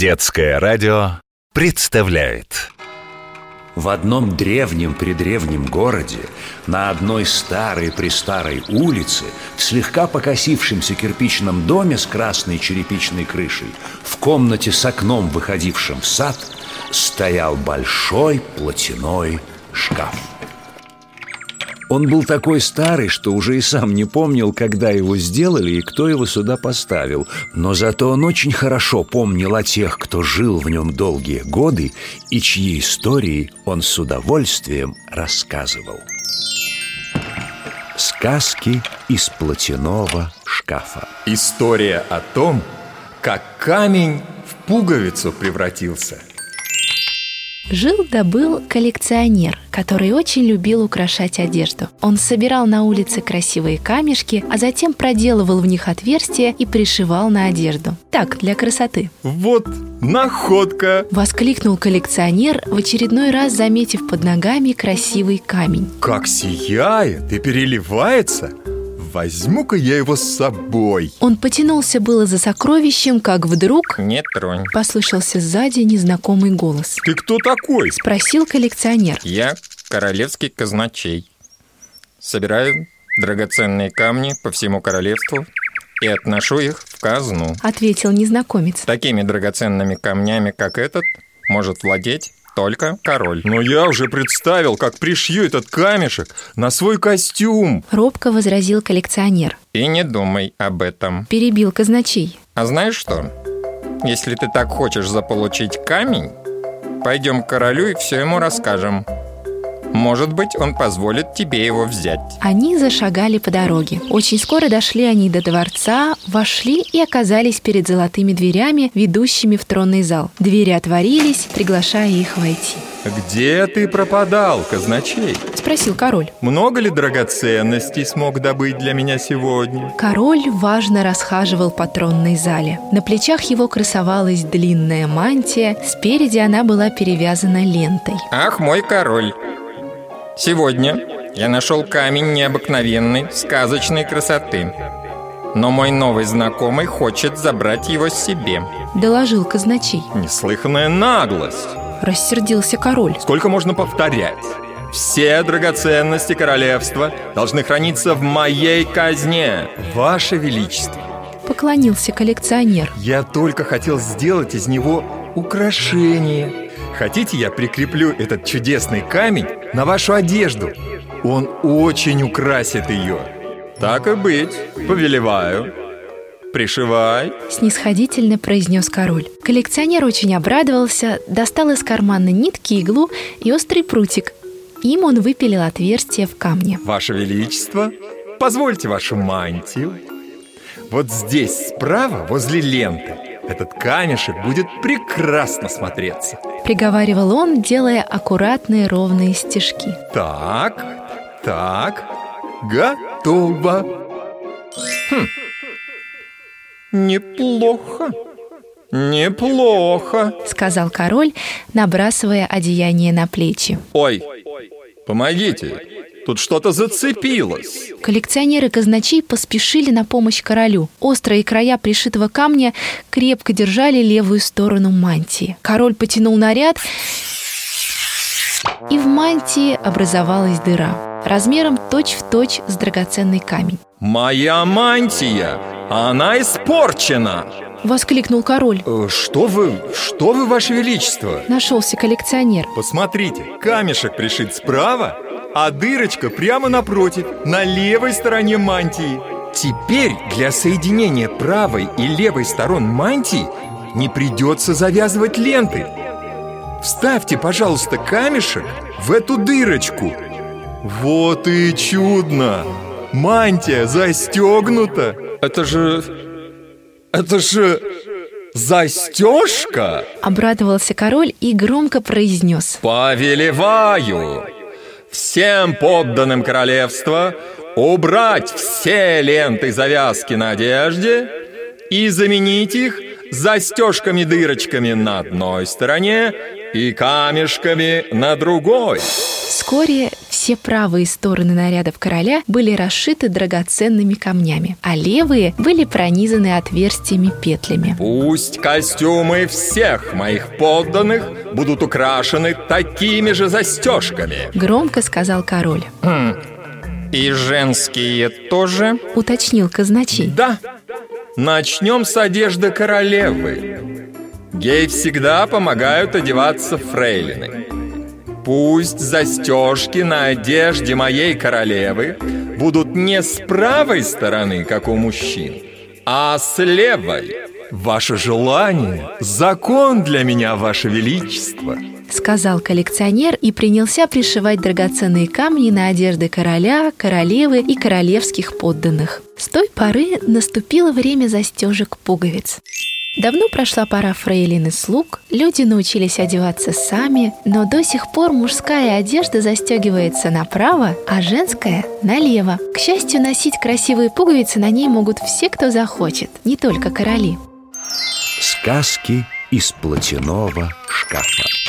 Детское радио представляет. В одном древнем-предревнем городе На одной старой-престарой улице В слегка покосившемся кирпичном доме С красной черепичной крышей В комнате с окном, выходившим в сад Стоял большой платяной шкаф он был такой старый, что уже и сам не помнил, когда его сделали и кто его сюда поставил. Но зато он очень хорошо помнил о тех, кто жил в нем долгие годы и чьи истории он с удовольствием рассказывал. Сказки из платяного шкафа. История о том, как камень в пуговицу превратился – Жил-да был коллекционер, который очень любил украшать одежду. Он собирал на улице красивые камешки, а затем проделывал в них отверстия и пришивал на одежду. Так, для красоты. Вот находка! Воскликнул коллекционер, в очередной раз заметив под ногами красивый камень. Как сияет и переливается! Возьму-ка я его с собой. Он потянулся было за сокровищем, как вдруг Не тронь. Послышался сзади незнакомый голос. Ты кто такой? Спросил коллекционер. Я королевский казначей. Собираю драгоценные камни по всему королевству и отношу их в казну. Ответил незнакомец. Такими драгоценными камнями, как этот, может владеть только король. Но я уже представил, как пришью этот камешек на свой костюм. Робко возразил коллекционер. И не думай об этом. Перебил казначей. А знаешь что? Если ты так хочешь заполучить камень Пойдем к королю и все ему расскажем может быть, он позволит тебе его взять. Они зашагали по дороге. Очень скоро дошли они до дворца, вошли и оказались перед золотыми дверями, ведущими в тронный зал. Двери отворились, приглашая их войти. Где ты пропадал, казначей? Спросил король. Много ли драгоценностей смог добыть для меня сегодня? Король важно расхаживал по тронной зале. На плечах его красовалась длинная мантия, спереди она была перевязана лентой. Ах, мой король! Сегодня я нашел камень необыкновенной, сказочной красоты. Но мой новый знакомый хочет забрать его себе. Доложил казначей. Неслыханная наглость. Рассердился король. Сколько можно повторять? Все драгоценности королевства должны храниться в моей казне, Ваше Величество. Поклонился коллекционер. Я только хотел сделать из него украшение. Хотите, я прикреплю этот чудесный камень на вашу одежду? Он очень украсит ее. Так и быть, повелеваю. Пришивай. Снисходительно произнес король. Коллекционер очень обрадовался, достал из кармана нитки, иглу и острый прутик. Им он выпилил отверстие в камне. Ваше Величество, позвольте вашу мантию. Вот здесь справа, возле ленты, этот камешек будет прекрасно смотреться. Приговаривал он, делая аккуратные ровные стежки. Так, так, готово. Хм, неплохо. Неплохо, сказал король, набрасывая одеяние на плечи. Ой, помогите, тут что-то зацепилось. Коллекционеры казначей поспешили на помощь королю. Острые края пришитого камня крепко держали левую сторону мантии. Король потянул наряд, и в мантии образовалась дыра, размером точь-в-точь точь с драгоценный камень. «Моя мантия! Она испорчена!» Воскликнул король э, Что вы, что вы, ваше величество? Нашелся коллекционер Посмотрите, камешек пришит справа, а дырочка прямо напротив, на левой стороне мантии. Теперь для соединения правой и левой сторон мантии не придется завязывать ленты. Вставьте, пожалуйста, камешек в эту дырочку. Вот и чудно! Мантия застегнута. Это же это же застежка? Обрадовался король и громко произнес. Повелеваю всем подданным королевства убрать все ленты завязки на одежде и заменить их застежками-дырочками на одной стороне и камешками на другой. Вскоре Все правые стороны нарядов короля были расшиты драгоценными камнями, а левые были пронизаны отверстиями петлями. Пусть костюмы всех моих подданных будут украшены такими же застежками. Громко сказал король. Хм. И женские тоже? Уточнил казначей. Да. Начнем с одежды королевы. Ей всегда помогают одеваться фрейлины. Пусть застежки на одежде моей королевы будут не с правой стороны, как у мужчин, а с левой. Ваше желание – закон для меня, Ваше Величество Сказал коллекционер и принялся пришивать драгоценные камни на одежды короля, королевы и королевских подданных. С той поры наступило время застежек пуговиц. Давно прошла пора фрейлин и слуг, люди научились одеваться сами, но до сих пор мужская одежда застегивается направо, а женская – налево. К счастью, носить красивые пуговицы на ней могут все, кто захочет, не только короли. Сказки из платяного шкафа.